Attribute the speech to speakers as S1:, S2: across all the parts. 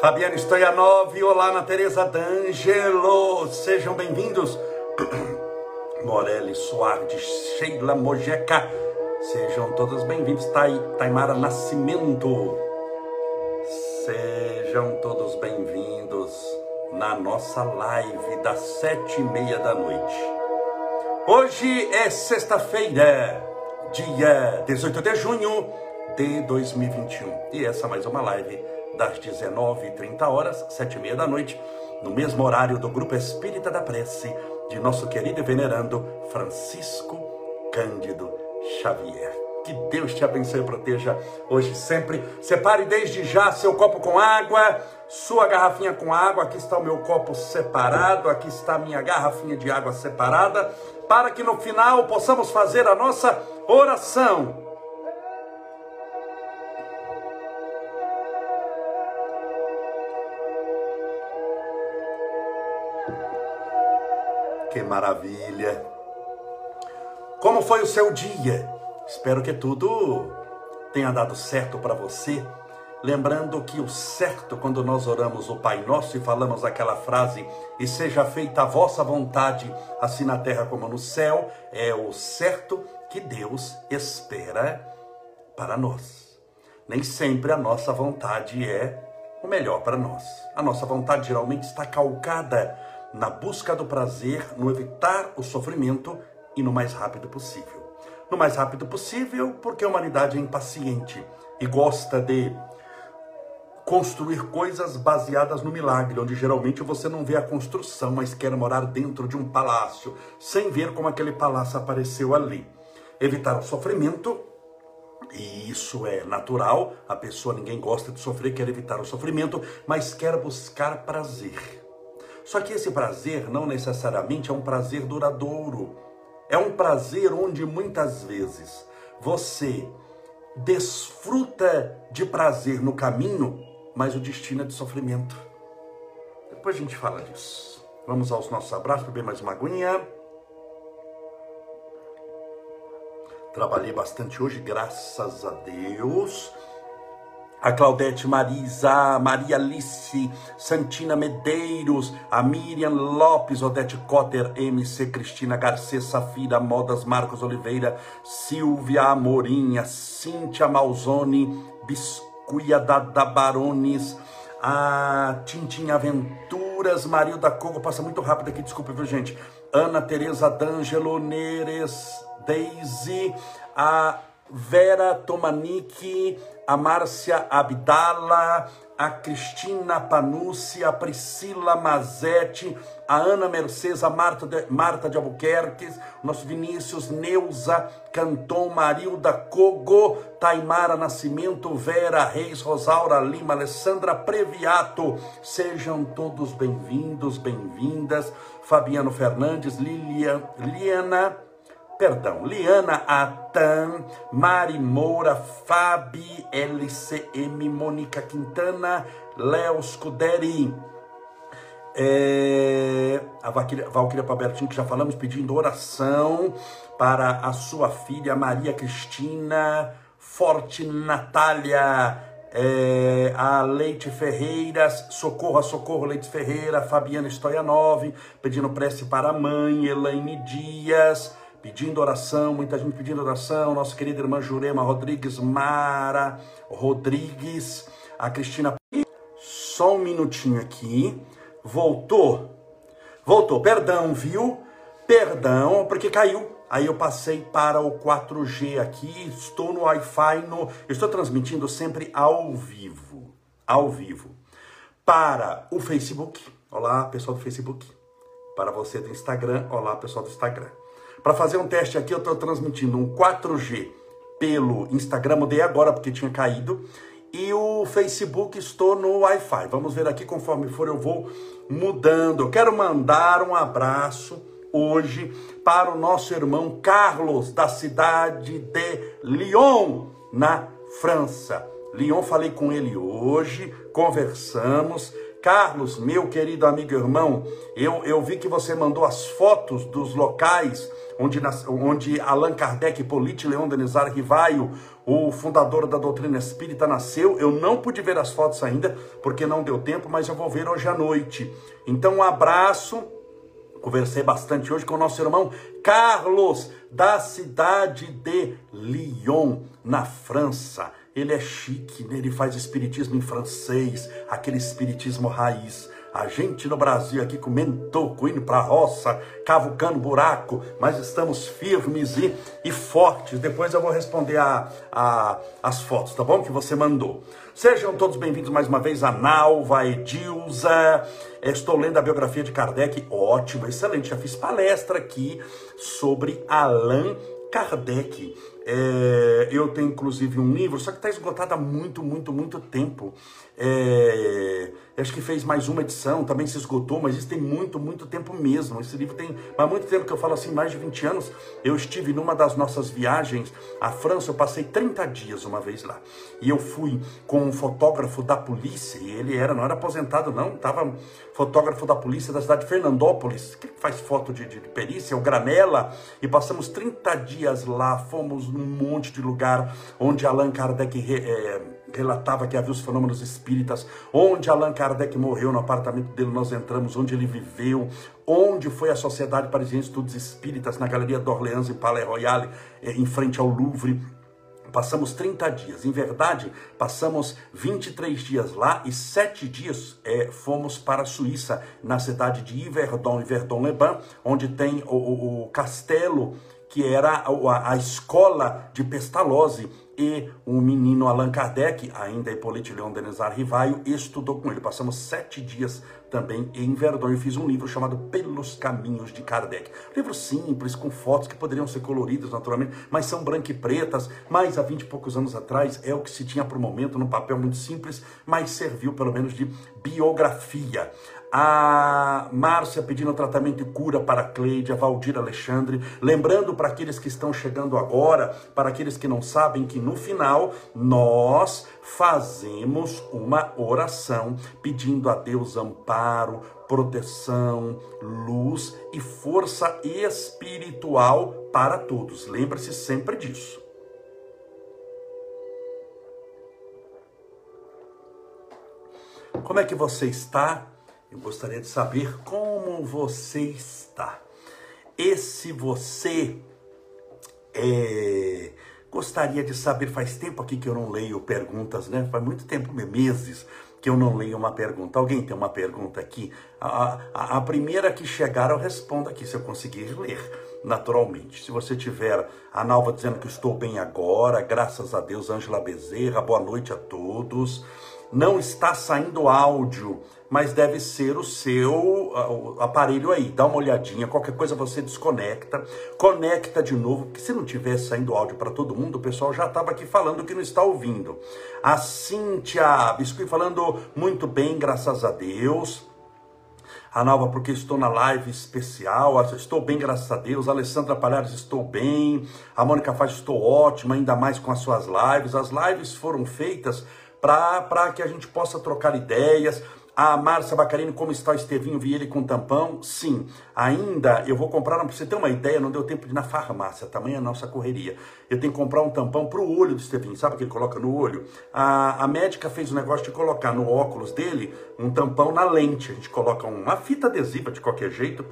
S1: Fabiana olá Ana Teresa D'Angelo, sejam bem-vindos. Morelli Soares, Sheila Mojeca, sejam todos bem-vindos. Taimara Nascimento, sejam todos bem-vindos na nossa live das sete e meia da noite. Hoje é sexta-feira, dia 18 de junho de 2021, e essa é mais uma live das 19h30 horas, 7h30 da noite, no mesmo horário do Grupo Espírita da Prece, de nosso querido e venerando Francisco Cândido Xavier. Que Deus te abençoe e proteja hoje e sempre. Separe desde já seu copo com água, sua garrafinha com água. Aqui está o meu copo separado, aqui está a minha garrafinha de água separada, para que no final possamos fazer a nossa oração. Que maravilha! Como foi o seu dia? Espero que tudo tenha dado certo para você. Lembrando que o certo, quando nós oramos o Pai Nosso e falamos aquela frase, e seja feita a vossa vontade, assim na terra como no céu, é o certo que Deus espera para nós. Nem sempre a nossa vontade é o melhor para nós. A nossa vontade geralmente está calcada na busca do prazer, no evitar o sofrimento e no mais rápido possível. No mais rápido possível, porque a humanidade é impaciente e gosta de construir coisas baseadas no milagre, onde geralmente você não vê a construção, mas quer morar dentro de um palácio, sem ver como aquele palácio apareceu ali. Evitar o sofrimento, e isso é natural, a pessoa ninguém gosta de sofrer, quer evitar o sofrimento, mas quer buscar prazer. Só que esse prazer não necessariamente é um prazer duradouro. É um prazer onde muitas vezes você desfruta de prazer no caminho, mas o destino é de sofrimento. Depois a gente fala disso. Vamos aos nossos abraços, beber mais uma aguinha. Trabalhei bastante hoje, graças a Deus a Claudete Marisa, Maria Alice, Santina Medeiros, a Miriam Lopes, Odete Cotter, MC Cristina Garcês Safira, Modas Marcos Oliveira, Silvia Amorim, a Cíntia Malzone, Biscuia da, da Barones, a Tintin Aventuras, Marilda Cogo, passa muito rápido aqui, desculpa, viu gente? Ana Teresa D'Angelo Neres, Daisy, a Vera Tomanique, a Márcia Abdala, a Cristina Panucci, a Priscila Mazetti, a Ana Mercedes, a Marta de, Marta de Albuquerque, nosso Vinícius, Neuza, Canton, Marilda Cogo, Taimara Nascimento, Vera Reis, Rosaura Lima, Alessandra Previato, sejam todos bem-vindos, bem-vindas, Fabiano Fernandes, Lilian, Liana, perdão, Liana Atan, Mari Moura, Fabi, LCM, Mônica Quintana, Léo Scuderi, é, a Valquíria Pabertinho, que já falamos, pedindo oração para a sua filha Maria Cristina Forte Natália, é, a Leite Ferreiras, Socorro, Socorro Leite Ferreira, Fabiana Stoianov, pedindo prece para a mãe, Elaine Dias, pedindo oração, muita gente pedindo oração, nossa querida irmã Jurema Rodrigues, Mara Rodrigues, a Cristina. Só um minutinho aqui. Voltou. Voltou. Perdão, viu? Perdão, porque caiu. Aí eu passei para o 4G aqui, estou no Wi-Fi, no... estou transmitindo sempre ao vivo, ao vivo, para o Facebook, olá pessoal do Facebook, para você do Instagram, olá pessoal do Instagram. Para fazer um teste aqui, eu estou transmitindo um 4G pelo Instagram, mudei agora porque tinha caído, e o Facebook estou no Wi-Fi. Vamos ver aqui, conforme for, eu vou mudando. Eu quero mandar um abraço hoje para o nosso irmão Carlos, da cidade de Lyon, na França. Lyon, falei com ele hoje, conversamos. Carlos, meu querido amigo irmão, eu, eu vi que você mandou as fotos dos locais onde, onde Allan Kardec, Polite Leon Denizar Rivaio, o fundador da doutrina espírita, nasceu. Eu não pude ver as fotos ainda, porque não deu tempo, mas eu vou ver hoje à noite. Então, um abraço. Conversei bastante hoje com o nosso irmão Carlos, da cidade de Lyon, na França. Ele é chique, né? ele faz espiritismo em francês, aquele espiritismo raiz. A gente no Brasil aqui comendo toco, indo para a roça, cavucando buraco, mas estamos firmes e, e fortes. Depois eu vou responder a, a, as fotos, tá bom? Que você mandou. Sejam todos bem-vindos mais uma vez a Nalva, Edilza. Estou lendo a biografia de Kardec, ótimo, excelente. Já fiz palestra aqui sobre Allan Kardec. É, eu tenho inclusive um livro, só que está esgotado há muito, muito, muito tempo. É, acho que fez mais uma edição, também se esgotou, mas isso tem muito, muito tempo mesmo. Esse livro tem há muito tempo que eu falo assim, mais de 20 anos. Eu estive numa das nossas viagens à França, eu passei 30 dias uma vez lá. E eu fui com um fotógrafo da polícia, e ele era, não era aposentado não, estava fotógrafo da polícia da cidade de Fernandópolis, que faz foto de, de, perícia, o Granella, e passamos 30 dias lá, fomos num monte de lugar onde Allan Kardec... É, relatava que havia os fenômenos espíritas, onde Allan Kardec morreu no apartamento dele, nós entramos, onde ele viveu, onde foi a Sociedade Parisiense de Estudos Espíritas, na Galeria d'Orléans, em Palais Royal, eh, em frente ao Louvre. Passamos 30 dias. Em verdade, passamos 23 dias lá e 7 dias é, fomos para a Suíça, na cidade de Yverdon, Yverdon-les-Bains, onde tem o, o, o castelo que era a, a, escola de Pestalozzi, e o menino Allan Kardec, ainda Hippolyte Leon Denizar Rivaio, estudou com ele. Passamos sete dias também em Verdun. Eu fiz um livro chamado Pelos Caminhos de Kardec. Livro simples, com fotos que poderiam ser coloridas naturalmente, mas são branco e pretas. Mas há vinte e poucos anos atrás é o que se tinha para o momento, num papel muito simples, mas serviu pelo menos de biografia a Márcia pedindo tratamento e cura para a Cleide, a Valdir Alexandre, lembrando para aqueles que estão chegando agora, para aqueles que não sabem que no final nós fazemos uma oração pedindo a Deus amparo, proteção, luz e força espiritual para todos. Lembre-se sempre disso. Como é que você está? Eu gostaria de saber como você está. Esse você é, gostaria de saber, faz tempo aqui que eu não leio perguntas, né? Faz muito tempo, meses, que eu não leio uma pergunta. Alguém tem uma pergunta aqui? A, a, a primeira que chegar eu respondo aqui, se eu conseguir ler, naturalmente. Se você tiver a Nalva dizendo que estou bem agora, graças a Deus, Ângela Bezerra, boa noite a todos. Não está saindo áudio mas deve ser o seu aparelho aí. Dá uma olhadinha, qualquer coisa você desconecta, conecta de novo, porque se não tivesse saindo áudio para todo mundo, o pessoal já estava aqui falando que não está ouvindo. A Cíntia Biscuit falando muito bem, graças a Deus. A Nova, porque estou na live especial, estou bem, graças a Deus. A Alessandra Palhares, estou bem. A Mônica Faz, estou ótima, ainda mais com as suas lives. As lives foram feitas para que a gente possa trocar ideias, a Márcia Bacarini, como está o Estevinho? Vi ele com tampão? Sim. Ainda eu vou comprar, para você ter uma ideia, não deu tempo de ir na farmácia, tamanha a nossa correria. Eu tenho que comprar um tampão para o olho do Estevinho, sabe que ele coloca no olho? A, a médica fez o negócio de colocar no óculos dele um tampão na lente. A gente coloca uma fita adesiva de qualquer jeito,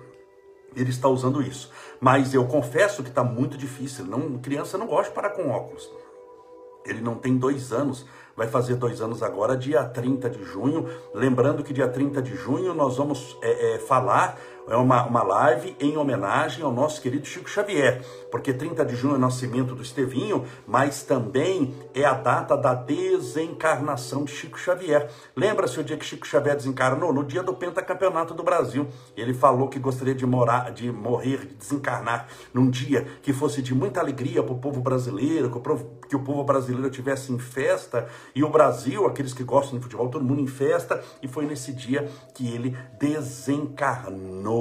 S1: ele está usando isso. Mas eu confesso que está muito difícil. Não, criança não gosta de parar com óculos. Ele não tem dois anos vai fazer dois anos agora, dia 30 de junho. Lembrando que dia 30 de junho nós vamos é, é, falar é uma, uma live em homenagem ao nosso querido Chico Xavier, porque 30 de junho é o nascimento do Estevinho, mas também é a data da desencarnação de Chico Xavier. Lembra-se o dia que Chico Xavier desencarnou? No dia do pentacampeonato do Brasil. Ele falou que gostaria de morar, de morrer, de desencarnar num dia que fosse de muita alegria para o povo brasileiro, que o povo, que o povo brasileiro tivesse em festa, e o Brasil, aqueles que gostam de futebol, todo mundo em festa, e foi nesse dia que ele desencarnou.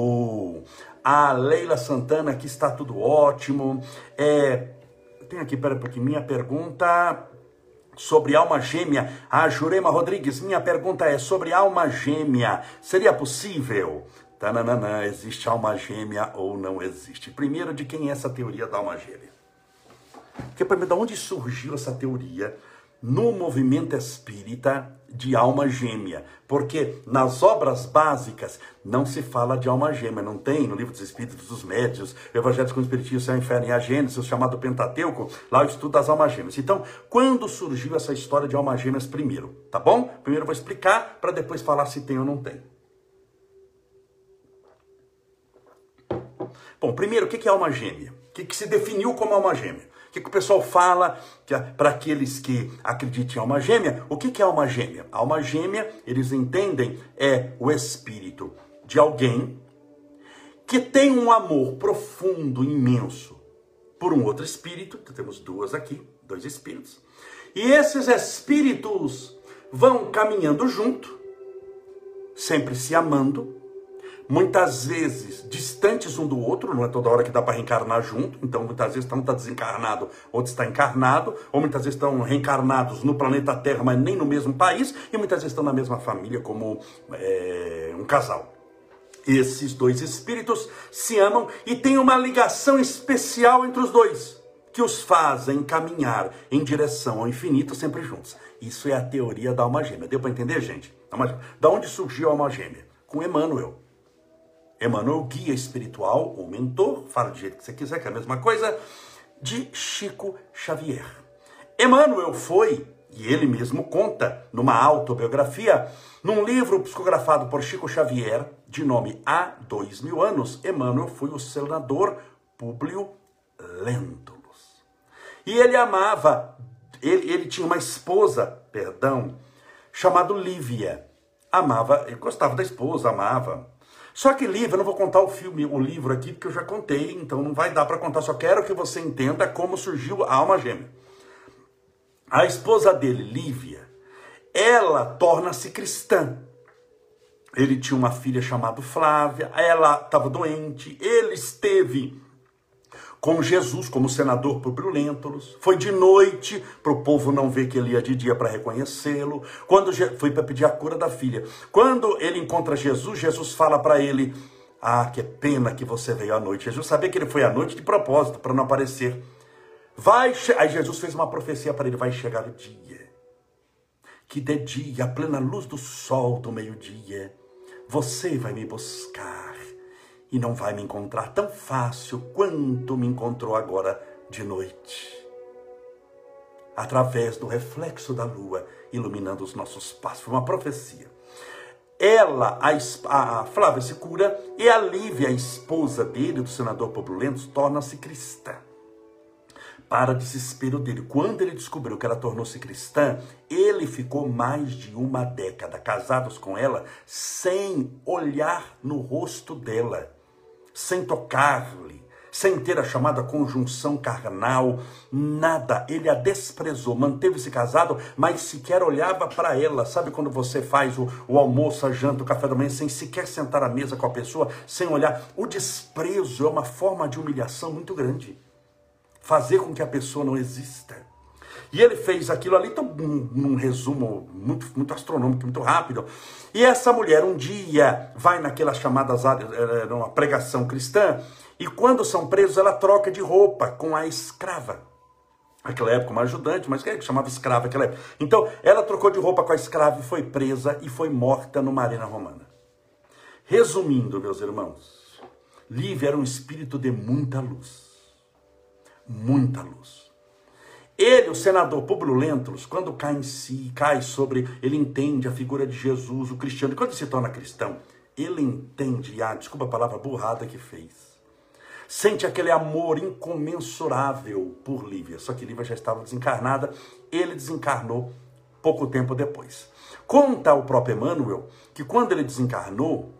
S1: A Leila Santana, aqui está tudo ótimo. É, tem aqui, pera porque minha pergunta sobre alma gêmea. A Jurema Rodrigues, minha pergunta é sobre alma gêmea. Seria possível? Tananana, existe alma gêmea ou não existe? Primeiro, de quem é essa teoria da alma gêmea? Porque mim, de onde surgiu essa teoria no movimento espírita de alma gêmea? Porque nas obras básicas não se fala de alma gêmea, não tem no livro dos Espíritos, dos Médios, Evangelhos com o Espiritismo, Céu, Inferno e a Gênesis, o chamado Pentateuco, lá o estudo das almas gêmeas. Então, quando surgiu essa história de almas gêmeas primeiro? Tá bom? Primeiro eu vou explicar para depois falar se tem ou não tem. Bom, primeiro, o que é alma gêmea? O que, se definiu como alma gêmea? Que, que o pessoal fala para aqueles que acreditam em alma gêmea? O que, que é alma gêmea? Alma gêmea, eles entendem, é o espírito de alguém que tem um amor profundo, imenso, por um outro espírito, temos duas aqui, dois espíritos, e esses espíritos vão caminhando junto, sempre se amando, muitas vezes distantes um do outro, não é toda hora que dá para reencarnar junto, então muitas vezes um está desencarnado, outro está encarnado, ou muitas vezes estão reencarnados no planeta Terra, mas nem no mesmo país, e muitas vezes estão na mesma família como é, um casal. Esses dois espíritos se amam e tem uma ligação especial entre os dois, que os fazem caminhar em direção ao infinito sempre juntos. Isso é a teoria da alma gêmea. Deu para entender, gente? Da onde surgiu a alma gêmea? Com Emmanuel. Emmanuel, guia espiritual ou mentor, fala do jeito que você quiser, que é a mesma coisa, de Chico Xavier. Emmanuel foi, e ele mesmo conta numa autobiografia, num livro psicografado por Chico Xavier, de nome Há Dois Mil Anos, Emmanuel foi o senador Públio Lentulus. E ele amava, ele, ele tinha uma esposa, perdão, chamada Lívia. Amava, ele gostava da esposa, amava. Só que livro, eu não vou contar o filme, o livro aqui, porque eu já contei, então não vai dar para contar. Só quero que você entenda como surgiu a alma gêmea. A esposa dele, Lívia, ela torna-se cristã. Ele tinha uma filha chamada Flávia, ela estava doente, ele esteve com Jesus como senador por Lentulus. Foi de noite para o povo não ver que ele ia de dia para reconhecê-lo. Quando foi para pedir a cura da filha. Quando ele encontra Jesus, Jesus fala para ele: Ah, que pena que você veio à noite. Jesus sabia que ele foi à noite de propósito para não aparecer. Vai, aí Jesus fez uma profecia para ele: vai chegar o dia. Que de dia, a plena luz do sol do meio-dia, você vai me buscar e não vai me encontrar tão fácil quanto me encontrou agora de noite. Através do reflexo da lua iluminando os nossos passos. Foi uma profecia. Ela, a, a Flávia se cura e a Lívia, a esposa dele, do senador Pablo Lentos, torna-se cristã. Para desespero dele, quando ele descobriu que ela tornou-se cristã, ele ficou mais de uma década casados com ela, sem olhar no rosto dela sem tocar-lhe, sem ter a chamada conjunção carnal, nada. Ele a desprezou, manteve-se casado, mas sequer olhava para ela. Sabe quando você faz o, o, almoço, a janta, o café da manhã, sem sequer sentar à mesa com a pessoa, sem olhar? O desprezo é uma forma de humilhação muito grande. Fazer com que a pessoa não exista. E ele fez aquilo ali, então, num, num resumo muito, muito astronômico, muito rápido. E essa mulher um dia vai naquelas chamadas áreas, era uma pregação cristã, e quando são presos, ela troca de roupa com a escrava. Naquela época, uma ajudante, mas que é chamava escrava naquela época. Então, ela trocou de roupa com a escrava e foi presa e foi morta numa arena romana. Resumindo, meus irmãos, Lívia era um espírito de muita luz. Muita luz. Ele, o senador Publio Lentulus, quando cai em si, cai sobre, ele entende a figura de Jesus, o cristiano, quando ele se torna cristão, ele entende, ah, desculpa a palavra burrada que fez. Sente aquele amor incomensurável por Lívia, só que Lívia já estava desencarnada, ele desencarnou pouco tempo depois. Conta o próprio Emmanuel que quando ele desencarnou,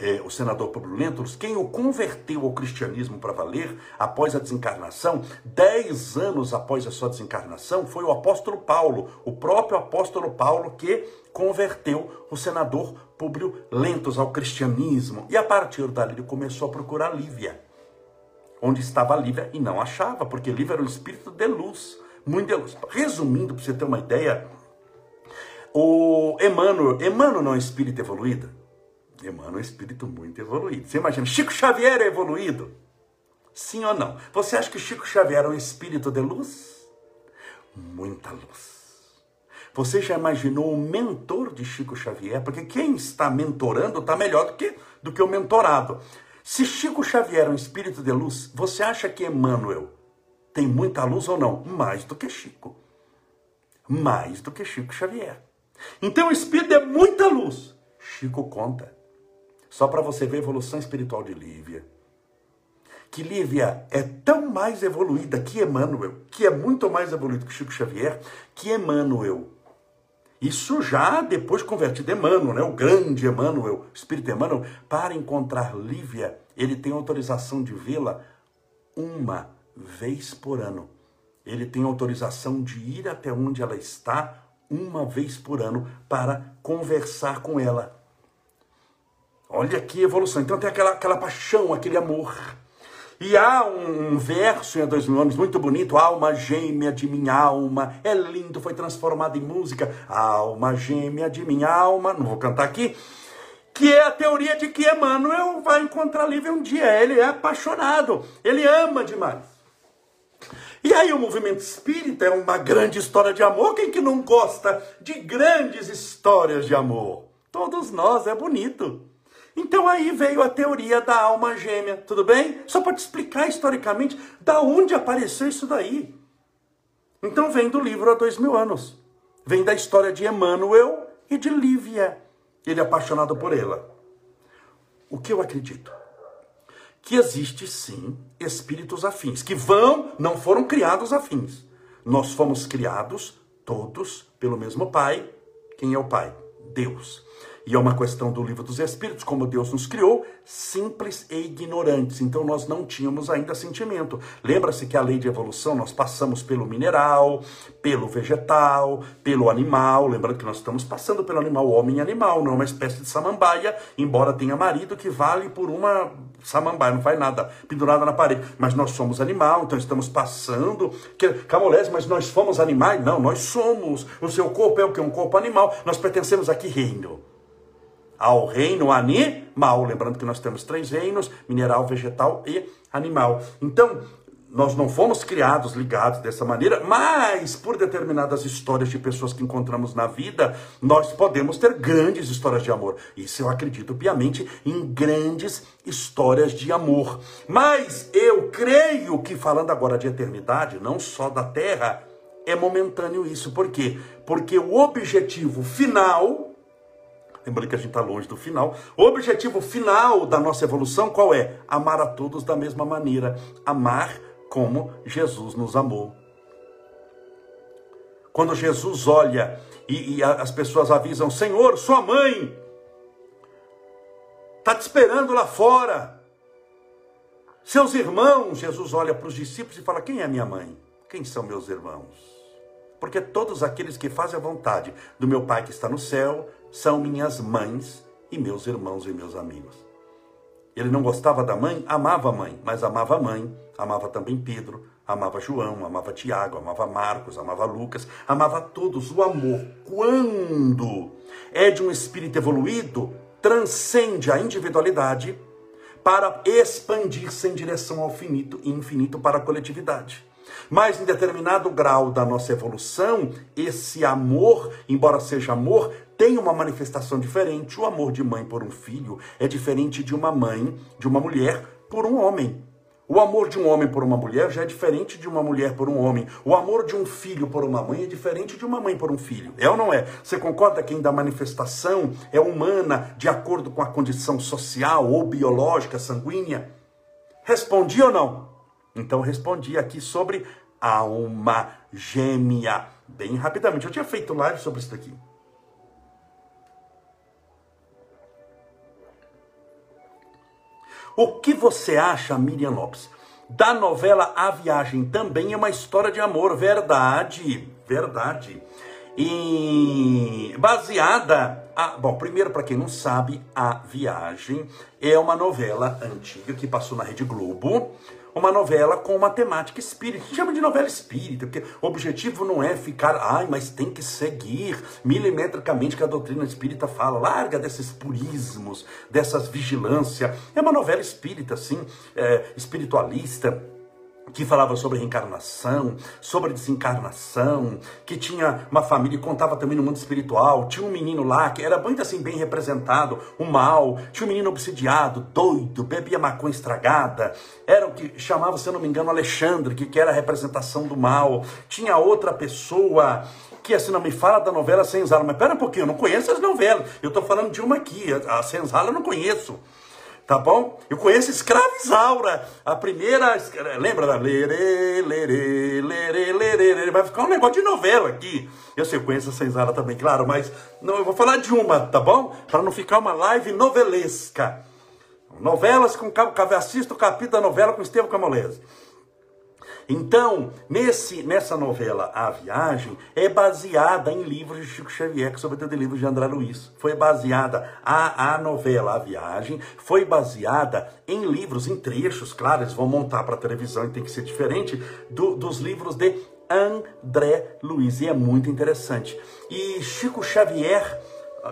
S1: é, o senador Pablo Lentulus, quem o converteu ao cristianismo para valer após a desencarnação, dez anos após a sua desencarnação, foi o apóstolo Paulo, o próprio apóstolo Paulo que converteu o senador Públio Lentos ao cristianismo. E a partir dali ele começou a procurar Lívia, onde estava Lívia e não achava, porque Lívia era um espírito de luz, muito de luz. Resumindo, para você ter uma ideia, o Emmanuel, Emmanuel não é espírito evoluído? Emmanuel é um espírito muito evoluído. Você imagina, Chico Xavier é evoluído. Sim ou não? Você acha que Chico Xavier era um espírito de luz? Muita luz. Você já imaginou o mentor de Chico Xavier? Porque quem está mentorando está melhor do que, do que o mentorado. Se Chico Xavier é um espírito de luz, você acha que Emmanuel tem muita luz ou não? Mais do que Chico. Mais do que Chico Xavier. Então o espírito é muita luz. Chico conta. Só para você ver a evolução espiritual de Lívia que Lívia é tão mais evoluída que Emmanuel, que é muito mais evoluído que Chico Xavier, que Emmanuel. Isso já depois convertido Emmanuel, né? o grande Emmanuel, Espírito Emmanuel, para encontrar Lívia, ele tem autorização de vê-la uma vez por ano. Ele tem autorização de ir até onde ela está uma vez por ano para conversar com ela. Olha que evolução. Então tem aquela, aquela paixão, aquele amor. E há um, um verso em Dois Mil Anos muito bonito, alma gêmea de minha alma, é lindo, foi transformado em música, alma gêmea de minha alma, não vou cantar aqui, que é a teoria de que Emmanuel vai encontrar Lívia um dia, ele é apaixonado, ele ama demais. E aí o movimento espírita é uma grande história de amor, quem que não gosta de grandes histórias de amor? Todos nós, é bonito. Então aí veio a teoria da alma gêmea, tudo bem? Só para te explicar historicamente da onde apareceu isso daí. Então vem do livro há dois mil anos. Vem da história de Emmanuel e de Lívia. Ele é apaixonado por ela. O que eu acredito? Que existe sim espíritos afins, que vão, não foram criados afins. Nós fomos criados todos pelo mesmo Pai. Quem é o Pai? Deus. E é uma questão do livro dos Espíritos, como Deus nos criou, simples e ignorantes. Então nós não tínhamos ainda sentimento. Lembra-se que a lei de evolução nós passamos pelo mineral, pelo vegetal, pelo animal. Lembrando que nós estamos passando pelo animal, homem animal, não é uma espécie de samambaia, embora tenha marido que vale por uma samambaia, não faz nada, pendurada na parede. Mas nós somos animal, então estamos passando. Que, Camolés, mas nós fomos animais? Não, nós somos. O seu corpo é o que? Um corpo animal. Nós pertencemos aqui reino ao reino animal. Lembrando que nós temos três reinos: mineral, vegetal e animal. Então, nós não fomos criados ligados dessa maneira, mas por determinadas histórias de pessoas que encontramos na vida, nós podemos ter grandes histórias de amor. Isso eu acredito piamente em grandes histórias de amor. Mas eu creio que, falando agora de eternidade, não só da terra, é momentâneo isso. Por quê? Porque o objetivo final Lembrando que a gente está longe do final. O objetivo final da nossa evolução qual é? Amar a todos da mesma maneira. Amar como Jesus nos amou. Quando Jesus olha e, e as pessoas avisam: Senhor, sua mãe está te esperando lá fora. Seus irmãos, Jesus olha para os discípulos e fala: Quem é minha mãe? Quem são meus irmãos? Porque todos aqueles que fazem a vontade do meu Pai que está no céu são minhas mães e meus irmãos e meus amigos. Ele não gostava da mãe, amava a mãe, mas amava a mãe, amava também Pedro, amava João, amava Tiago, amava Marcos, amava Lucas, amava todos. O amor, quando é de um espírito evoluído, transcende a individualidade para expandir-se em direção ao finito e infinito para a coletividade. Mas em determinado grau da nossa evolução, esse amor, embora seja amor, tem uma manifestação diferente. O amor de mãe por um filho é diferente de uma mãe, de uma mulher por um homem. O amor de um homem por uma mulher já é diferente de uma mulher por um homem. O amor de um filho por uma mãe é diferente de uma mãe por um filho. É ou não é? Você concorda que ainda a manifestação é humana de acordo com a condição social ou biológica, sanguínea? Respondi ou não? Então respondi aqui sobre alma gêmea. Bem rapidamente. Eu tinha feito live sobre isso daqui. O que você acha, Miriam Lopes? Da novela A Viagem também é uma história de amor, verdade, verdade. E baseada, a, bom, primeiro para quem não sabe, A Viagem é uma novela antiga que passou na Rede Globo, uma novela com uma temática espírita. Chama de novela espírita, porque o objetivo não é ficar, ai, mas tem que seguir milimetricamente que a doutrina espírita fala. Larga desses purismos, dessas vigilância. É uma novela espírita, sim, é, espiritualista que falava sobre reencarnação, sobre desencarnação, que tinha uma família e contava também no mundo espiritual. Tinha um menino lá que era muito assim bem representado, o mal. Tinha um menino obsidiado, doido, bebia maconha estragada. Era o que chamava, se eu não me engano, Alexandre, que, que era a representação do mal. Tinha outra pessoa que assim não me fala da novela Senzala, mas pera um pouquinho, eu não conheço as novelas. Eu estou falando de uma aqui, a Senzala eu não conheço tá bom? Eu conheço Escravizaura, a primeira, lembra da lerê, lerê, lerê, lerê, vai ficar um negócio de novela aqui. Eu sei, eu conheço a Senzala também, claro, mas não, eu vou falar de uma, tá bom? Para não ficar uma live novelesca. Novelas com assista o capítulo da novela com Estevam Camolese. Então, nesse, nessa novela A Viagem, é baseada em livros de Chico Xavier, que sobretudo em livros de André Luiz. Foi baseada, a, a novela A Viagem, foi baseada em livros, em trechos, claro, eles vão montar para televisão e tem que ser diferente, do, dos livros de André Luiz. E é muito interessante. E Chico Xavier,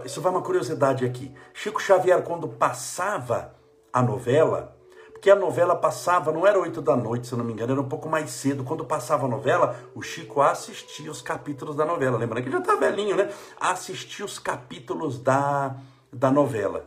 S1: isso vai uma curiosidade aqui. Chico Xavier, quando passava a novela, porque a novela passava, não era oito da noite, se não me engano, era um pouco mais cedo. Quando passava a novela, o Chico assistia os capítulos da novela. Lembrando que já tá velhinho, né? Assistia os capítulos da, da novela.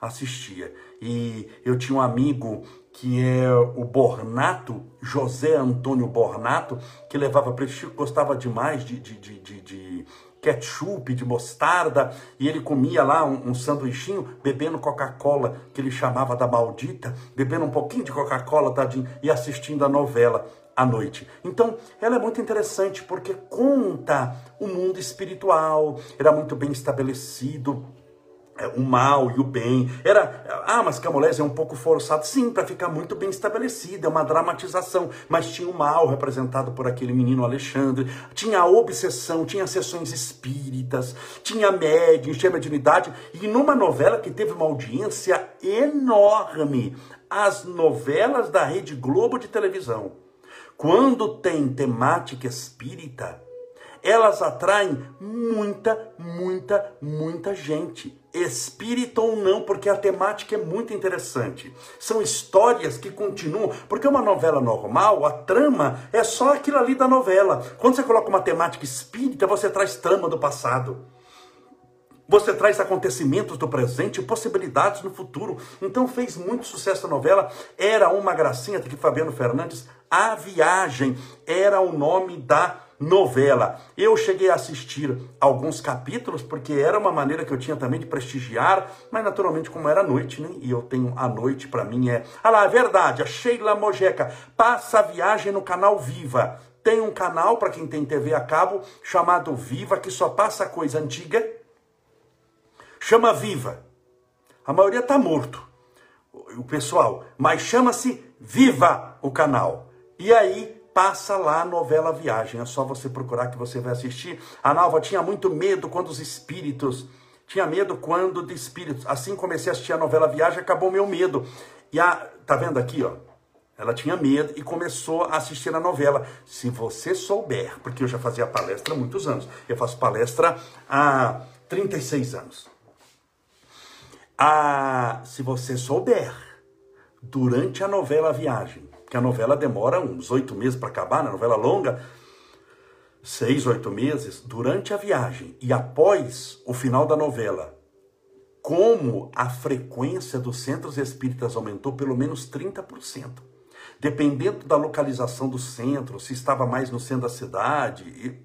S1: Assistia. E eu tinha um amigo que é o Bornato, José Antônio Bornato, que levava para ele. Chico gostava demais de, de, de, de, de ketchup, de mostarda, e ele comia lá um, um sanduichinho, bebendo Coca-Cola, que ele chamava da maldita, bebendo um pouquinho de Coca-Cola, tadinho, e assistindo a novela à noite. Então, ela é muito interessante porque conta o mundo espiritual, era muito bem estabelecido, o mal e o bem. Era, ah, mas Camolés é um pouco forçado. Sim, para ficar muito bem estabelecido, é uma dramatização. Mas tinha o mal representado por aquele menino Alexandre, tinha a obsessão, tinha sessões espíritas, tinha médium, tinha mediunidade. E numa novela que teve uma audiência enorme, as novelas da Rede Globo de televisão, quando tem temática espírita, elas atraem muita, muita, muita gente espírito ou não, porque a temática é muito interessante. São histórias que continuam, porque uma novela normal, a trama é só aquilo ali da novela. Quando você coloca uma temática espírita, você traz trama do passado. Você traz acontecimentos do presente, possibilidades no futuro. Então fez muito sucesso a novela. Era uma gracinha, que Fabiano Fernandes. A Viagem era o nome da novela. Eu cheguei a assistir alguns capítulos, porque era uma maneira que eu tinha também de prestigiar, mas naturalmente, como era noite, né? E eu tenho a noite, para mim é. Ah lá, é verdade, a Sheila Mojeca passa a viagem no canal Viva. Tem um canal, para quem tem TV a cabo, chamado Viva, que só passa coisa antiga. Chama Viva. A maioria tá morto, o pessoal, mas chama-se Viva o canal. E aí passa lá a novela Viagem. É só você procurar que você vai assistir. A Nalva tinha muito medo quando os espíritos. Tinha medo quando de espíritos. Assim comecei a assistir a novela Viagem, acabou meu medo. E a. Tá vendo aqui, ó? Ela tinha medo e começou a assistir a novela. Se você souber, porque eu já fazia palestra há muitos anos. Eu faço palestra há 36 anos. Ah, se você souber, durante a novela Viagem, que a novela demora uns oito meses para acabar, na né? novela longa, seis, oito meses, durante a viagem e após o final da novela, como a frequência dos centros espíritas aumentou pelo menos 30%. Dependendo da localização do centro, se estava mais no centro da cidade,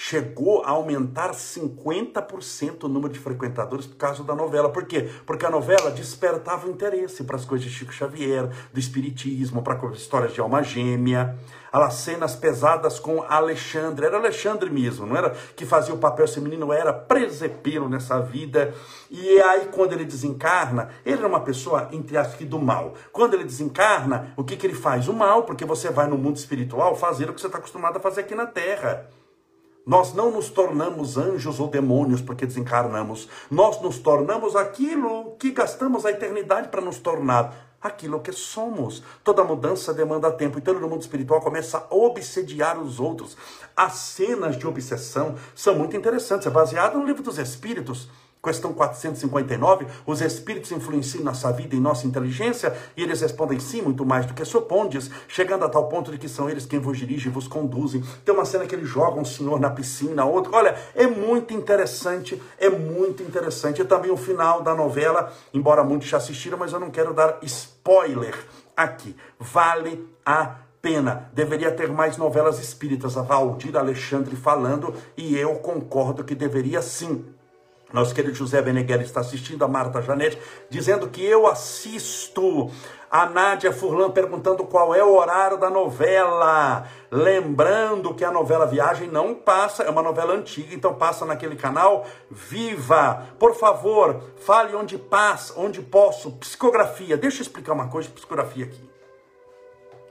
S1: chegou a aumentar 50% o número de frequentadores por causa da novela. Por quê? Porque a novela despertava interesse para as coisas de Chico Xavier, do espiritismo, para histórias de alma gêmea, as cenas pesadas com Alexandre. Era Alexandre mesmo, não era que fazia o papel, esse menino era presepeiro nessa vida. E aí, quando ele desencarna, ele era uma pessoa, entre aspas, do mal. Quando ele desencarna, o que, que ele faz? O mal, porque você vai no mundo espiritual fazer o que você está acostumado a fazer aqui na Terra. Nós não nos tornamos anjos ou demônios porque desencarnamos. Nós nos tornamos aquilo que gastamos a eternidade para nos tornar. aquilo que somos. Toda mudança demanda tempo. Então, no mundo espiritual, começa a obsediar os outros. As cenas de obsessão são muito interessantes. É baseado no livro dos Espíritos. Questão 459, os espíritos influenciam nossa vida e nossa inteligência, e eles respondem sim, muito mais do que supondes, chegando a tal ponto de que são eles quem vos dirigem vos conduzem. Tem uma cena que eles jogam um senhor na piscina, outro. Olha, é muito interessante, é muito interessante. E também o final da novela, embora muitos já assistiram, mas eu não quero dar spoiler aqui. Vale a pena. Deveria ter mais novelas espíritas, a Valdir Alexandre falando, e eu concordo que deveria sim. Nosso querido José Beneguer está assistindo, a Marta Janete, dizendo que eu assisto. A Nádia Furlan perguntando qual é o horário da novela. Lembrando que a novela Viagem não passa, é uma novela antiga, então passa naquele canal Viva. Por favor, fale onde passa, onde posso. Psicografia. Deixa eu explicar uma coisa de psicografia aqui.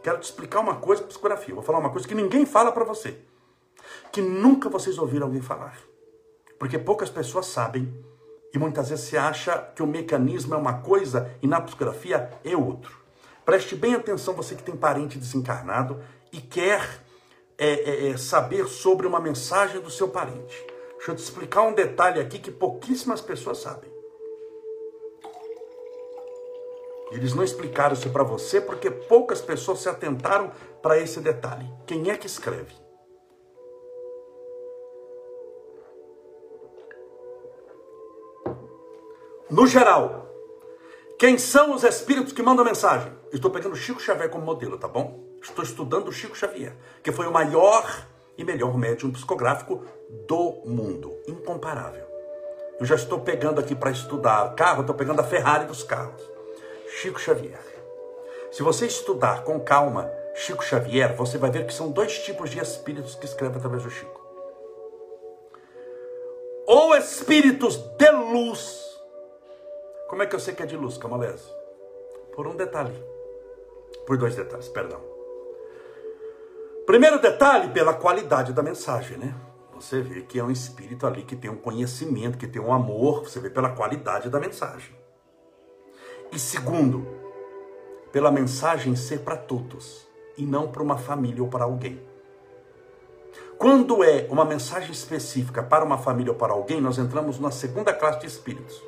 S1: Quero te explicar uma coisa de psicografia. Vou falar uma coisa que ninguém fala para você. Que nunca vocês ouviram alguém falar. Porque poucas pessoas sabem e muitas vezes se acha que o mecanismo é uma coisa e na psicografia é outro. Preste bem atenção, você que tem parente desencarnado e quer é, é, é, saber sobre uma mensagem do seu parente. Deixa eu te explicar um detalhe aqui que pouquíssimas pessoas sabem. Eles não explicaram isso para você porque poucas pessoas se atentaram para esse detalhe. Quem é que escreve? No geral, quem são os espíritos que mandam mensagem? Estou pegando Chico Xavier como modelo, tá bom? Estou estudando Chico Xavier, que foi o maior e melhor médium psicográfico do mundo, incomparável. Eu já estou pegando aqui para estudar carro, estou pegando a Ferrari dos carros. Chico Xavier. Se você estudar com calma Chico Xavier, você vai ver que são dois tipos de espíritos que escrevem através do Chico. Ou espíritos de luz, como é que eu sei que é de luz, Camolese? Por um detalhe. Por dois detalhes, perdão. Primeiro detalhe, pela qualidade da mensagem, né? Você vê que é um espírito ali que tem um conhecimento, que tem um amor, você vê pela qualidade da mensagem. E segundo, pela mensagem ser para todos e não para uma família ou para alguém. Quando é uma mensagem específica para uma família ou para alguém, nós entramos na segunda classe de espíritos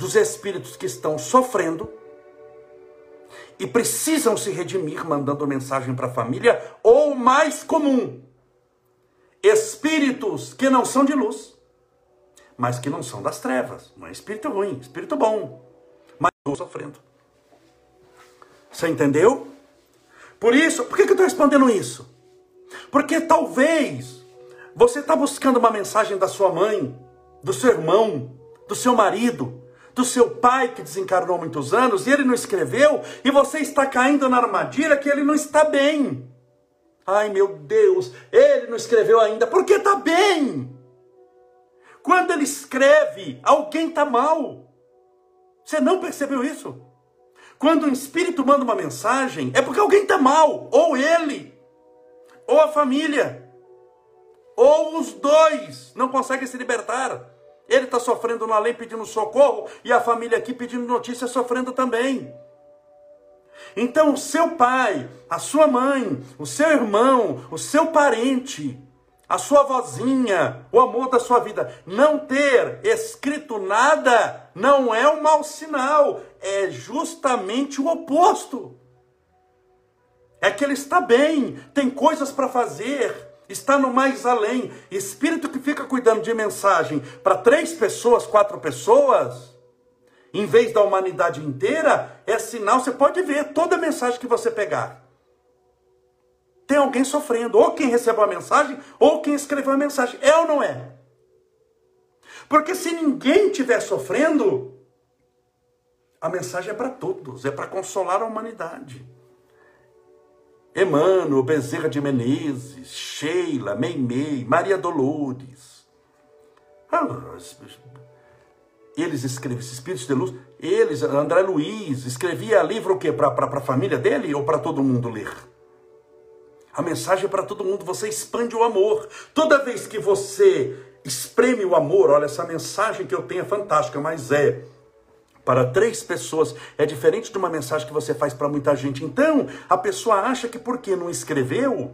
S1: dos espíritos que estão sofrendo e precisam se redimir mandando mensagem para a família, ou mais comum, espíritos que não são de luz, mas que não são das trevas. Não é espírito ruim, espírito bom, mas estou sofrendo. Você entendeu? Por isso, por que, que eu estou respondendo isso? Porque talvez você está buscando uma mensagem da sua mãe, do seu irmão, do seu marido, do seu pai que desencarnou há muitos anos e ele não escreveu, e você está caindo na armadilha que ele não está bem. Ai meu Deus, ele não escreveu ainda, porque está bem. Quando ele escreve, alguém está mal. Você não percebeu isso? Quando um espírito manda uma mensagem, é porque alguém está mal, ou ele, ou a família, ou os dois não conseguem se libertar. Ele está sofrendo no além pedindo socorro e a família aqui pedindo notícia sofrendo também. Então, o seu pai, a sua mãe, o seu irmão, o seu parente, a sua vozinha, o amor da sua vida, não ter escrito nada não é um mau sinal, é justamente o oposto. É que ele está bem, tem coisas para fazer, está no mais além. Espírito que fica cuidando de mensagem para três pessoas, quatro pessoas, em vez da humanidade inteira, é sinal, você pode ver toda mensagem que você pegar. Tem alguém sofrendo, ou quem recebeu a mensagem, ou quem escreveu a mensagem. É ou não é? Porque se ninguém estiver sofrendo, a mensagem é para todos, é para consolar a humanidade. Emmanuel, Bezerra de Menezes, Sheila, Meimei, Maria Dolores. Ah, eles escreviam, espíritos de luz, eles, André Luiz, escrevia livro o quê? Para a família dele ou para todo mundo ler? A mensagem é para todo mundo, você expande o amor. Toda vez que você espreme o amor, olha, essa mensagem que eu tenho é fantástica, mas é para três pessoas é diferente de uma mensagem que você faz para muita gente. Então, a pessoa acha que porque não escreveu,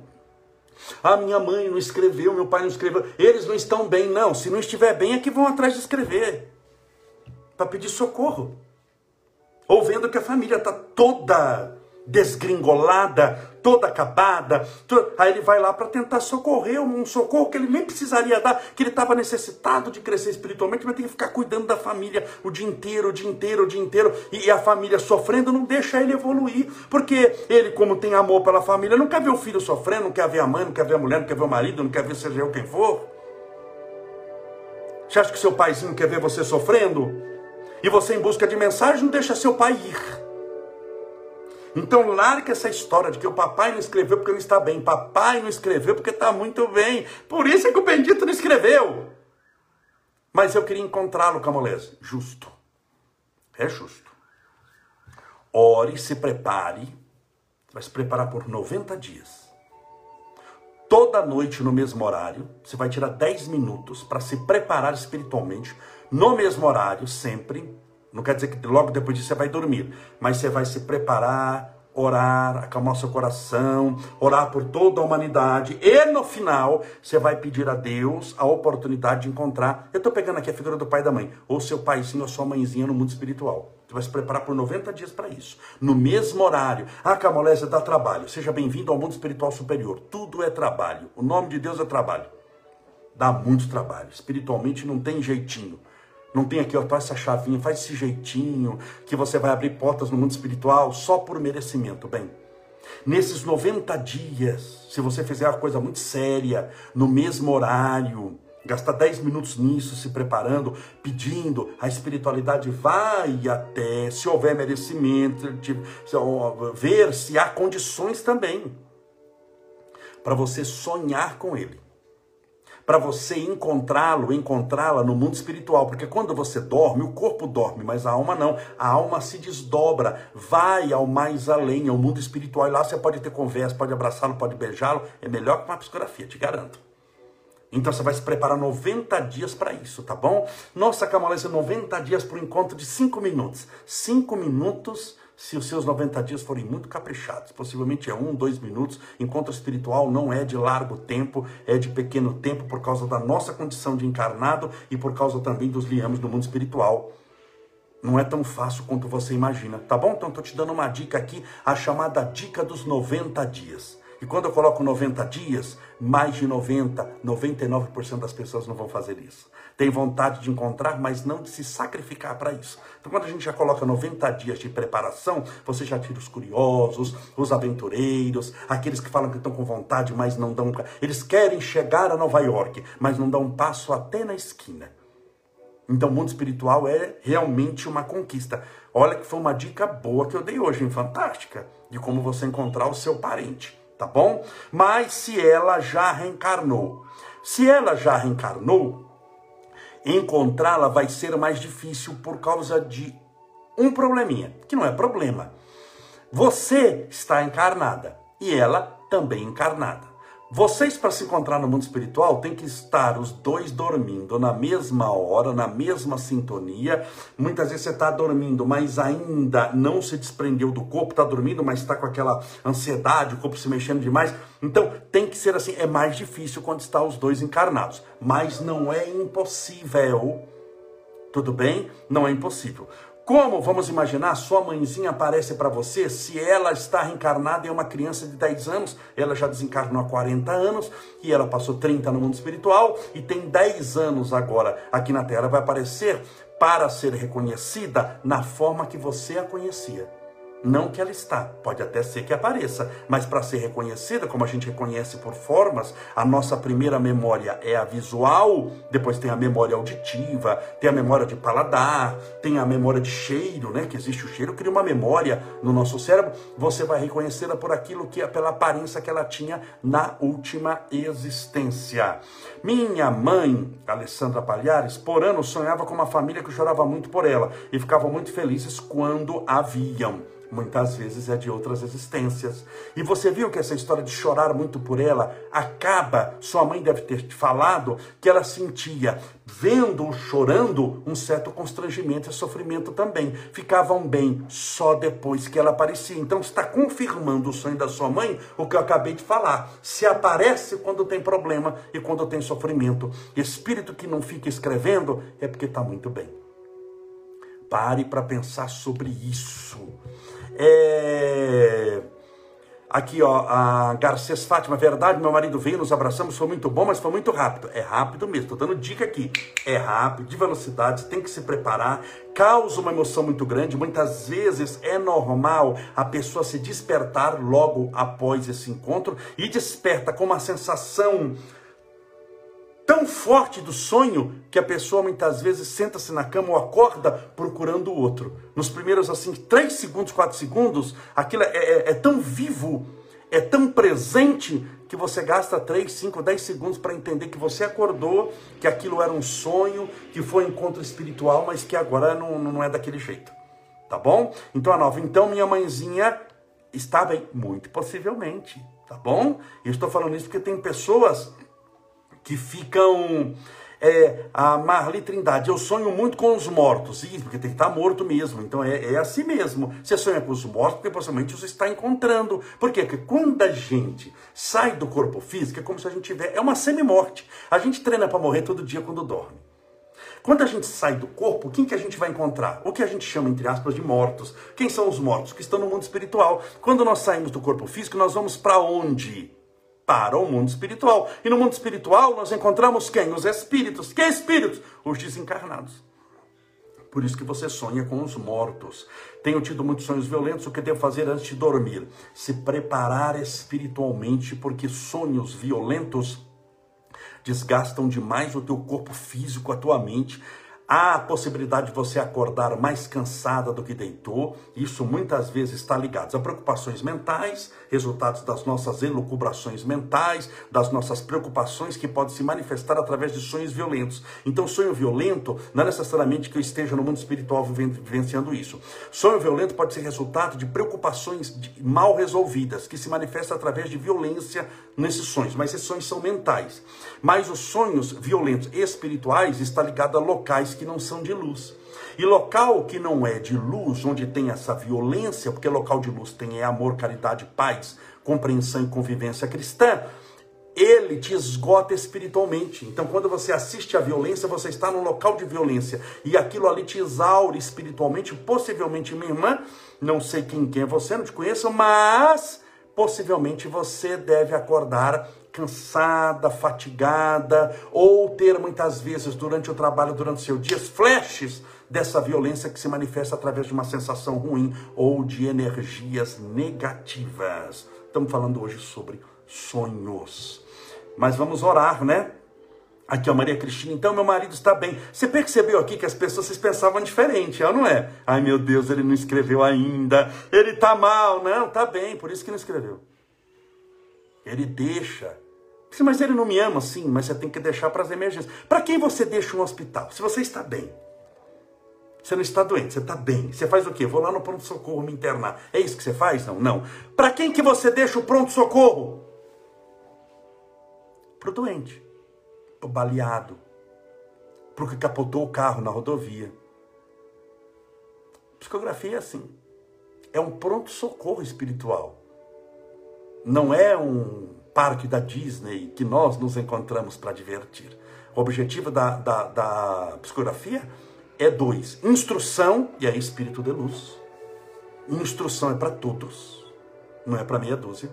S1: a minha mãe não escreveu, meu pai não escreveu, eles não estão bem. Não, se não estiver bem é que vão atrás de escrever para pedir socorro. Ou vendo que a família está toda desgringolada, toda acabada. Toda... Aí ele vai lá para tentar socorrer, um socorro que ele nem precisaria dar, que ele estava necessitado de crescer espiritualmente, mas tem que ficar cuidando da família o dia inteiro, o dia inteiro, o dia inteiro, e a família sofrendo não deixa ele evoluir, porque ele, como tem amor pela família, não quer ver o filho sofrendo, não quer ver a mãe, não quer ver a mulher, não quer ver o marido, não quer ver seja eu quem for. Você acha que seu paizinho quer ver você sofrendo? E você em busca de mensagem não deixa seu pai ir. Então larga essa história de que o papai não escreveu porque não está bem. Papai não escreveu porque está muito bem. Por isso é que o bendito não escreveu. Mas eu queria encontrá-lo, Camolese. Justo. É justo. Ore, se prepare. Você vai se preparar por 90 dias. Toda noite no mesmo horário. Você vai tirar 10 minutos para se preparar espiritualmente. No mesmo horário, sempre não quer dizer que logo depois disso você vai dormir, mas você vai se preparar, orar, acalmar seu coração, orar por toda a humanidade e no final você vai pedir a Deus a oportunidade de encontrar. Eu estou pegando aqui a figura do pai e da mãe, ou seu paizinho ou sua mãezinha no mundo espiritual. Você vai se preparar por 90 dias para isso. No mesmo horário. Ah, Camolésia dá trabalho. Seja bem-vindo ao mundo espiritual superior. Tudo é trabalho. O nome de Deus é trabalho. Dá muito trabalho. Espiritualmente não tem jeitinho. Não tem aqui, ó, faz essa chavinha, faz esse jeitinho, que você vai abrir portas no mundo espiritual só por merecimento. Bem, nesses 90 dias, se você fizer uma coisa muito séria, no mesmo horário, gastar 10 minutos nisso, se preparando, pedindo, a espiritualidade vai até, se houver merecimento, de, ver se há condições também para você sonhar com ele para você encontrá-lo, encontrá-la no mundo espiritual, porque quando você dorme, o corpo dorme, mas a alma não. A alma se desdobra, vai ao mais além, ao mundo espiritual, e lá você pode ter conversa, pode abraçá-lo, pode beijá-lo, é melhor que uma psicografia, te garanto. Então você vai se preparar 90 dias para isso, tá bom? Nossa, Camolência, 90 dias para o encontro de 5 minutos. 5 minutos se os seus 90 dias forem muito caprichados. Possivelmente é um, dois minutos. Encontro espiritual não é de largo tempo, é de pequeno tempo por causa da nossa condição de encarnado e por causa também dos liames do mundo espiritual. Não é tão fácil quanto você imagina, tá bom? Então estou te dando uma dica aqui, a chamada dica dos 90 dias. E quando eu coloco 90 dias, mais de 90, 99% das pessoas não vão fazer isso. Tem vontade de encontrar, mas não de se sacrificar para isso. Então, quando a gente já coloca 90 dias de preparação, você já tira os curiosos, os aventureiros, aqueles que falam que estão com vontade, mas não dão. Eles querem chegar a Nova York, mas não dão um passo até na esquina. Então, o mundo espiritual é realmente uma conquista. Olha que foi uma dica boa que eu dei hoje, hein? fantástica, de como você encontrar o seu parente tá bom? Mas se ela já reencarnou, se ela já reencarnou, encontrá-la vai ser mais difícil por causa de um probleminha, que não é problema. Você está encarnada e ela também encarnada. Vocês, para se encontrar no mundo espiritual, tem que estar os dois dormindo na mesma hora, na mesma sintonia. Muitas vezes você está dormindo, mas ainda não se desprendeu do corpo, está dormindo, mas está com aquela ansiedade, o corpo se mexendo demais. Então, tem que ser assim. É mais difícil quando está os dois encarnados, mas não é impossível. Tudo bem? Não é impossível. Como, vamos imaginar, sua mãezinha aparece para você se ela está reencarnada em uma criança de 10 anos, ela já desencarnou há 40 anos e ela passou 30 no mundo espiritual e tem 10 anos agora aqui na Terra, vai aparecer para ser reconhecida na forma que você a conhecia. Não que ela está, pode até ser que apareça, mas para ser reconhecida, como a gente reconhece por formas, a nossa primeira memória é a visual, depois tem a memória auditiva, tem a memória de paladar, tem a memória de cheiro, né? Que existe o cheiro, cria uma memória no nosso cérebro. Você vai reconhecê-la por aquilo que é pela aparência que ela tinha na última existência. Minha mãe, Alessandra Palhares, por ano sonhava com uma família que chorava muito por ela e ficavam muito felizes quando a viam. Muitas vezes é de outras existências. E você viu que essa história de chorar muito por ela acaba, sua mãe deve ter te falado, que ela sentia, vendo-o chorando, um certo constrangimento e sofrimento também. Ficavam bem só depois que ela aparecia. Então está confirmando o sonho da sua mãe, o que eu acabei de falar. Se aparece quando tem problema e quando tem sofrimento. Espírito que não fica escrevendo é porque está muito bem. Pare para pensar sobre isso. É... Aqui, ó, a Garcês Fátima, verdade, meu marido veio, nos abraçamos, foi muito bom, mas foi muito rápido. É rápido mesmo, tô dando dica aqui. É rápido, de velocidade, tem que se preparar, causa uma emoção muito grande. Muitas vezes é normal a pessoa se despertar logo após esse encontro e desperta com uma sensação tão forte do sonho que a pessoa muitas vezes senta-se na cama ou acorda procurando o outro. Nos primeiros, assim, três segundos, quatro segundos, aquilo é, é, é tão vivo, é tão presente, que você gasta três, cinco, dez segundos para entender que você acordou, que aquilo era um sonho, que foi um encontro espiritual, mas que agora não, não é daquele jeito. Tá bom? Então a nova, então minha mãezinha está bem, muito possivelmente, tá bom? Eu estou falando isso porque tem pessoas que ficam. É, a Marli Trindade, eu sonho muito com os mortos. Sim, porque tem que estar morto mesmo. Então é, é assim mesmo. Você sonha com os mortos porque possivelmente você está encontrando. Por quê? Porque quando a gente sai do corpo físico, é como se a gente tiver. É uma semi-morte. A gente treina para morrer todo dia quando dorme. Quando a gente sai do corpo, quem que a gente vai encontrar? O que a gente chama, entre aspas, de mortos. Quem são os mortos? Que estão no mundo espiritual. Quando nós saímos do corpo físico, nós vamos para onde? Para o mundo espiritual. E no mundo espiritual nós encontramos quem? Os espíritos. Que espíritos? Os desencarnados. Por isso que você sonha com os mortos. Tenho tido muitos sonhos violentos. O que devo fazer antes de dormir? Se preparar espiritualmente, porque sonhos violentos desgastam demais o teu corpo físico, a tua mente Há a possibilidade de você acordar mais cansada do que deitou. Isso muitas vezes está ligado a preocupações mentais, resultados das nossas elucubrações mentais, das nossas preocupações que podem se manifestar através de sonhos violentos. Então, sonho violento não é necessariamente que eu esteja no mundo espiritual vivenciando isso. Sonho violento pode ser resultado de preocupações mal resolvidas, que se manifestam através de violência nesses sonhos, mas esses sonhos são mentais. Mas os sonhos violentos espirituais está ligado a locais que não são de luz. E local que não é de luz, onde tem essa violência, porque local de luz tem é amor, caridade, paz, compreensão e convivência cristã, ele te esgota espiritualmente. Então, quando você assiste à violência, você está num local de violência e aquilo ali te exaure espiritualmente. Possivelmente, minha irmã, não sei quem, quem é você, não te conheço, mas possivelmente você deve acordar cansada, fatigada, ou ter muitas vezes durante o trabalho, durante o seu dia, flashes dessa violência que se manifesta através de uma sensação ruim ou de energias negativas. Estamos falando hoje sobre sonhos. Mas vamos orar, né? Aqui, ó, Maria Cristina, então meu marido está bem. Você percebeu aqui que as pessoas vocês pensavam diferente, não é? Ai meu Deus, ele não escreveu ainda. Ele está mal. Não, está bem, por isso que não escreveu. Ele deixa mas ele não me ama, sim, mas você tem que deixar para as emergências. Para quem você deixa um hospital? Se você está bem. Você não está doente, você está bem. Você faz o quê? Vou lá no pronto-socorro me internar. É isso que você faz? Não, não. Para quem que você deixa o pronto-socorro? Para o doente. Para o baleado. Para o que capotou o carro na rodovia. Psicografia é assim. É um pronto-socorro espiritual. Não é um parque da Disney que nós nos encontramos para divertir. O objetivo da, da, da psicografia é dois: instrução e é espírito de luz. Instrução é para todos, não é para meia dúzia.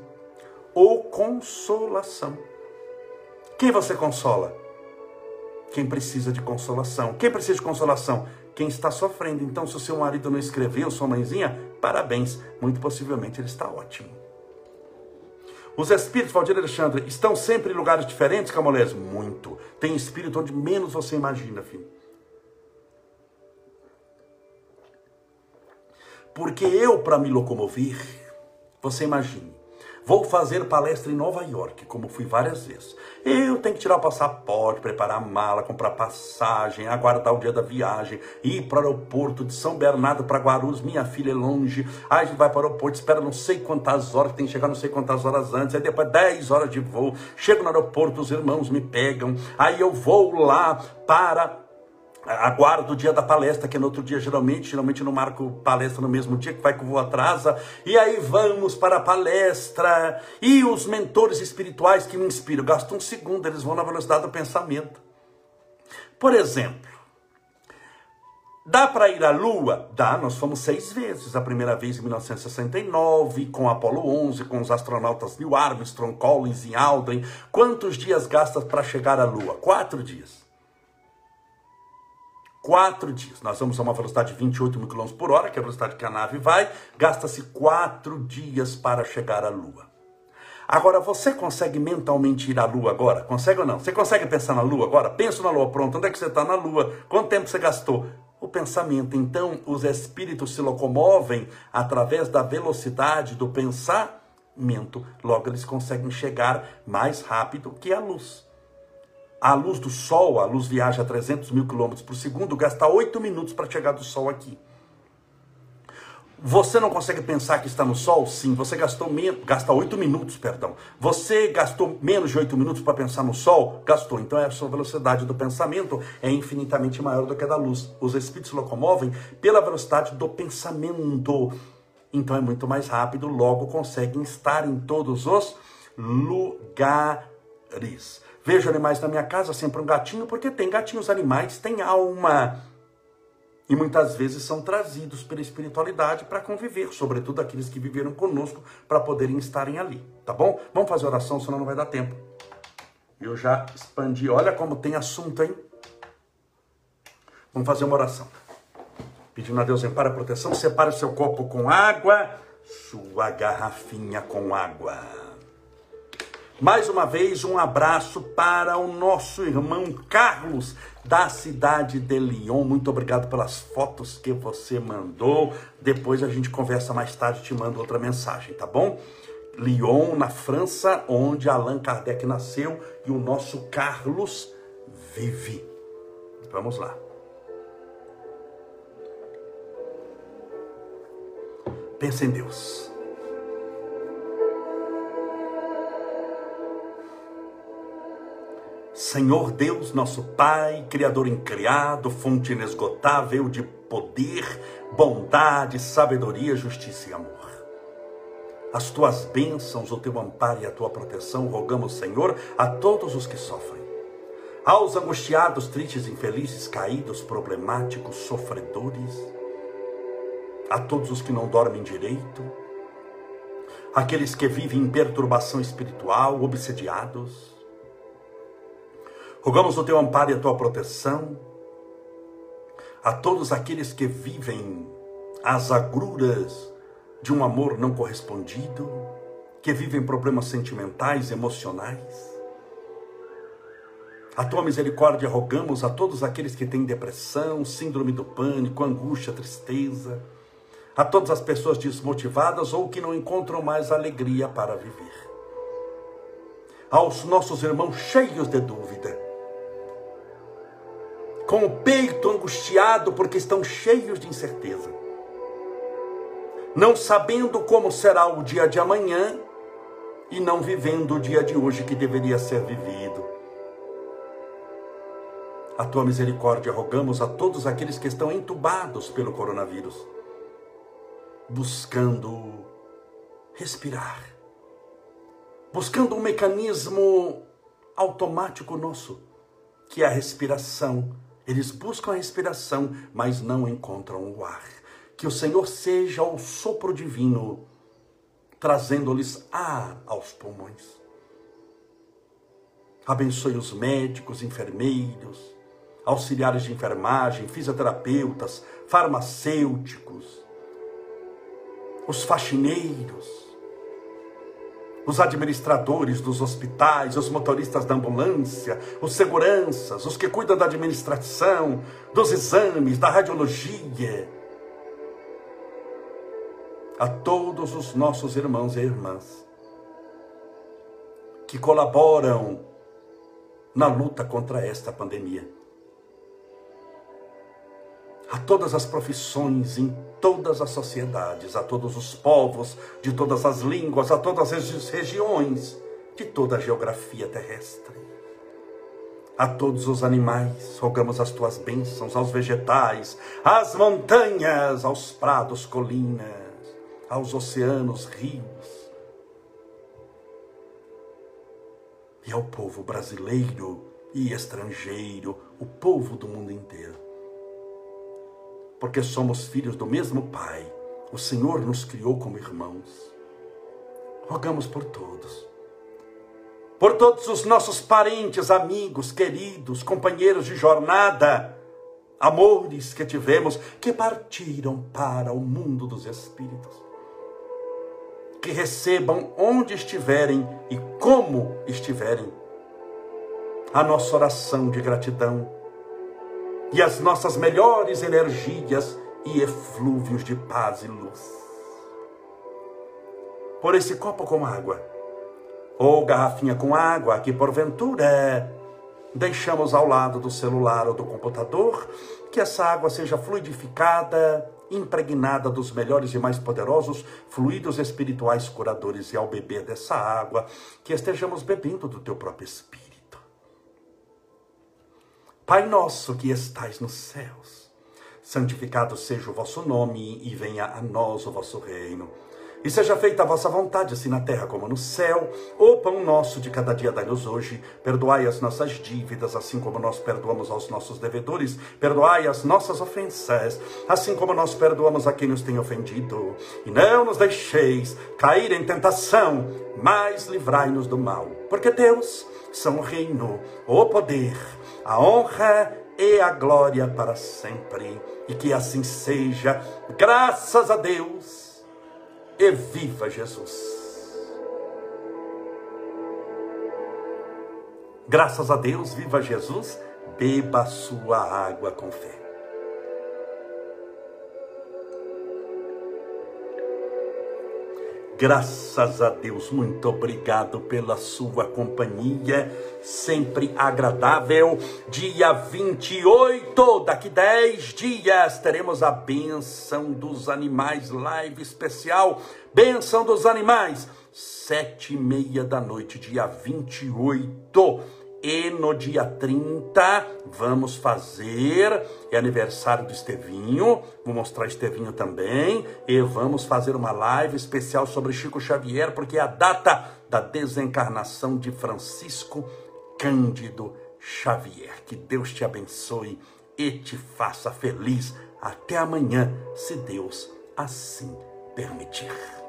S1: Ou consolação. Quem você consola? Quem precisa de consolação. Quem precisa de consolação? Quem está sofrendo. Então, se o seu marido não escreveu, sua mãezinha, parabéns. Muito possivelmente ele está ótimo. Os espíritos, Valdir Alexandre, estão sempre em lugares diferentes, Camolés? Muito. Tem espírito onde menos você imagina, filho. Porque eu, para me locomover, você imagine, Vou fazer palestra em Nova York, como fui várias vezes. Eu tenho que tirar o passaporte, preparar a mala, comprar passagem, aguardar o dia da viagem, ir para o aeroporto de São Bernardo para Guarulhos. Minha filha é longe. Aí a gente vai para o aeroporto, espera não sei quantas horas, tem que chegar não sei quantas horas antes. Aí depois 10 horas de voo. Chego no aeroporto, os irmãos me pegam. Aí eu vou lá para aguardo o dia da palestra, que é no outro dia, geralmente, geralmente não marco palestra no mesmo dia, que vai que o voo atrasa, e aí vamos para a palestra, e os mentores espirituais que me inspiram, gastam um segundo, eles vão na velocidade do pensamento. Por exemplo, dá para ir à Lua? Dá, nós fomos seis vezes, a primeira vez em 1969, com Apolo 11, com os astronautas Neil Armstrong, Collins e Aldrin. Quantos dias gasta para chegar à Lua? Quatro dias quatro dias. Nós vamos a uma velocidade de 28 mil km por hora, que é a velocidade que a nave vai, gasta-se quatro dias para chegar à Lua. Agora, você consegue mentalmente ir à Lua agora? Consegue ou não? Você consegue pensar na Lua agora? Pensa na Lua, pronto. Onde é que você está na Lua? Quanto tempo você gastou? O pensamento. Então, os espíritos se locomovem através da velocidade do pensamento. Logo, eles conseguem chegar mais rápido que a luz. A luz do Sol, a luz viaja a 300 mil quilômetros por segundo, gasta 8 minutos para chegar do Sol aqui. Você não consegue pensar que está no Sol? Sim, você gastou menos, gasta 8 minutos, perdão. Você gastou menos de 8 minutos para pensar no Sol? Gastou. Então a sua velocidade do pensamento é infinitamente maior do que a da luz. Os espíritos se locomovem pela velocidade do pensamento. Então é muito mais rápido, logo conseguem estar em todos os lugares. Vejo animais na minha casa, sempre um gatinho, porque tem gatinhos animais, têm alma. E muitas vezes são trazidos pela espiritualidade para conviver, sobretudo aqueles que viveram conosco, para poderem estarem ali, tá bom? Vamos fazer oração, senão não vai dar tempo. Eu já expandi, olha como tem assunto, hein? Vamos fazer uma oração. Pedindo a Deus para a proteção, separe o seu copo com água, sua garrafinha com água. Mais uma vez, um abraço para o nosso irmão Carlos, da cidade de Lyon. Muito obrigado pelas fotos que você mandou. Depois a gente conversa mais tarde, te mando outra mensagem, tá bom? Lyon, na França, onde Allan Kardec nasceu e o nosso Carlos vive. Vamos lá. Pensa em Deus. Senhor Deus, nosso Pai, Criador incriado, fonte inesgotável de poder, bondade, sabedoria, justiça e amor. As tuas bênçãos, o teu amparo e a tua proteção, rogamos, Senhor, a todos os que sofrem. Aos angustiados, tristes, infelizes, caídos, problemáticos, sofredores, a todos os que não dormem direito, aqueles que vivem em perturbação espiritual, obsediados, Rogamos o teu amparo e a tua proteção a todos aqueles que vivem as agruras de um amor não correspondido, que vivem problemas sentimentais, emocionais. A tua misericórdia rogamos a todos aqueles que têm depressão, síndrome do pânico, angústia, tristeza, a todas as pessoas desmotivadas ou que não encontram mais alegria para viver. Aos nossos irmãos cheios de dúvida, com o peito angustiado porque estão cheios de incerteza, não sabendo como será o dia de amanhã e não vivendo o dia de hoje que deveria ser vivido. A tua misericórdia rogamos a todos aqueles que estão entubados pelo coronavírus, buscando respirar, buscando um mecanismo automático nosso, que é a respiração eles buscam a respiração, mas não encontram o ar. Que o Senhor seja o sopro divino, trazendo-lhes ar aos pulmões. Abençoe os médicos, enfermeiros, auxiliares de enfermagem, fisioterapeutas, farmacêuticos, os faxineiros, os administradores dos hospitais, os motoristas da ambulância, os seguranças, os que cuidam da administração, dos exames, da radiologia. A todos os nossos irmãos e irmãs que colaboram na luta contra esta pandemia. A todas as profissões, em todas as sociedades, a todos os povos, de todas as línguas, a todas as regiões, de toda a geografia terrestre. A todos os animais, rogamos as tuas bênçãos, aos vegetais, às montanhas, aos prados, colinas, aos oceanos, rios, e ao povo brasileiro e estrangeiro, o povo do mundo inteiro. Porque somos filhos do mesmo Pai, o Senhor nos criou como irmãos. Rogamos por todos por todos os nossos parentes, amigos, queridos, companheiros de jornada, amores que tivemos, que partiram para o mundo dos espíritos. Que recebam onde estiverem e como estiverem a nossa oração de gratidão e as nossas melhores energias e eflúvios de paz e luz. Por esse copo com água, ou garrafinha com água, que porventura deixamos ao lado do celular ou do computador, que essa água seja fluidificada, impregnada dos melhores e mais poderosos fluidos espirituais curadores, e ao beber dessa água, que estejamos bebendo do teu próprio Espírito. Pai nosso que estais nos céus, santificado seja o vosso nome e venha a nós o vosso reino. E seja feita a vossa vontade, assim na terra como no céu. O pão nosso de cada dia dai-nos hoje. Perdoai as nossas dívidas, assim como nós perdoamos aos nossos devedores. Perdoai as nossas ofensas, assim como nós perdoamos a quem nos tem ofendido. E não nos deixeis cair em tentação, mas livrai-nos do mal. Porque Deus são o reino, o poder, a honra e a glória para sempre. E que assim seja, graças a Deus e viva Jesus. Graças a Deus, viva Jesus, beba sua água com fé. Graças a Deus, muito obrigado pela sua companhia, sempre agradável. Dia 28, daqui 10 dias, teremos a benção dos animais, live especial. Benção dos animais, sete e meia da noite, dia 28 e no dia 30 vamos fazer, é aniversário do Estevinho, vou mostrar Estevinho também, e vamos fazer uma live especial sobre Chico Xavier, porque é a data da desencarnação de Francisco Cândido Xavier. Que Deus te abençoe e te faça feliz. Até amanhã, se Deus assim permitir.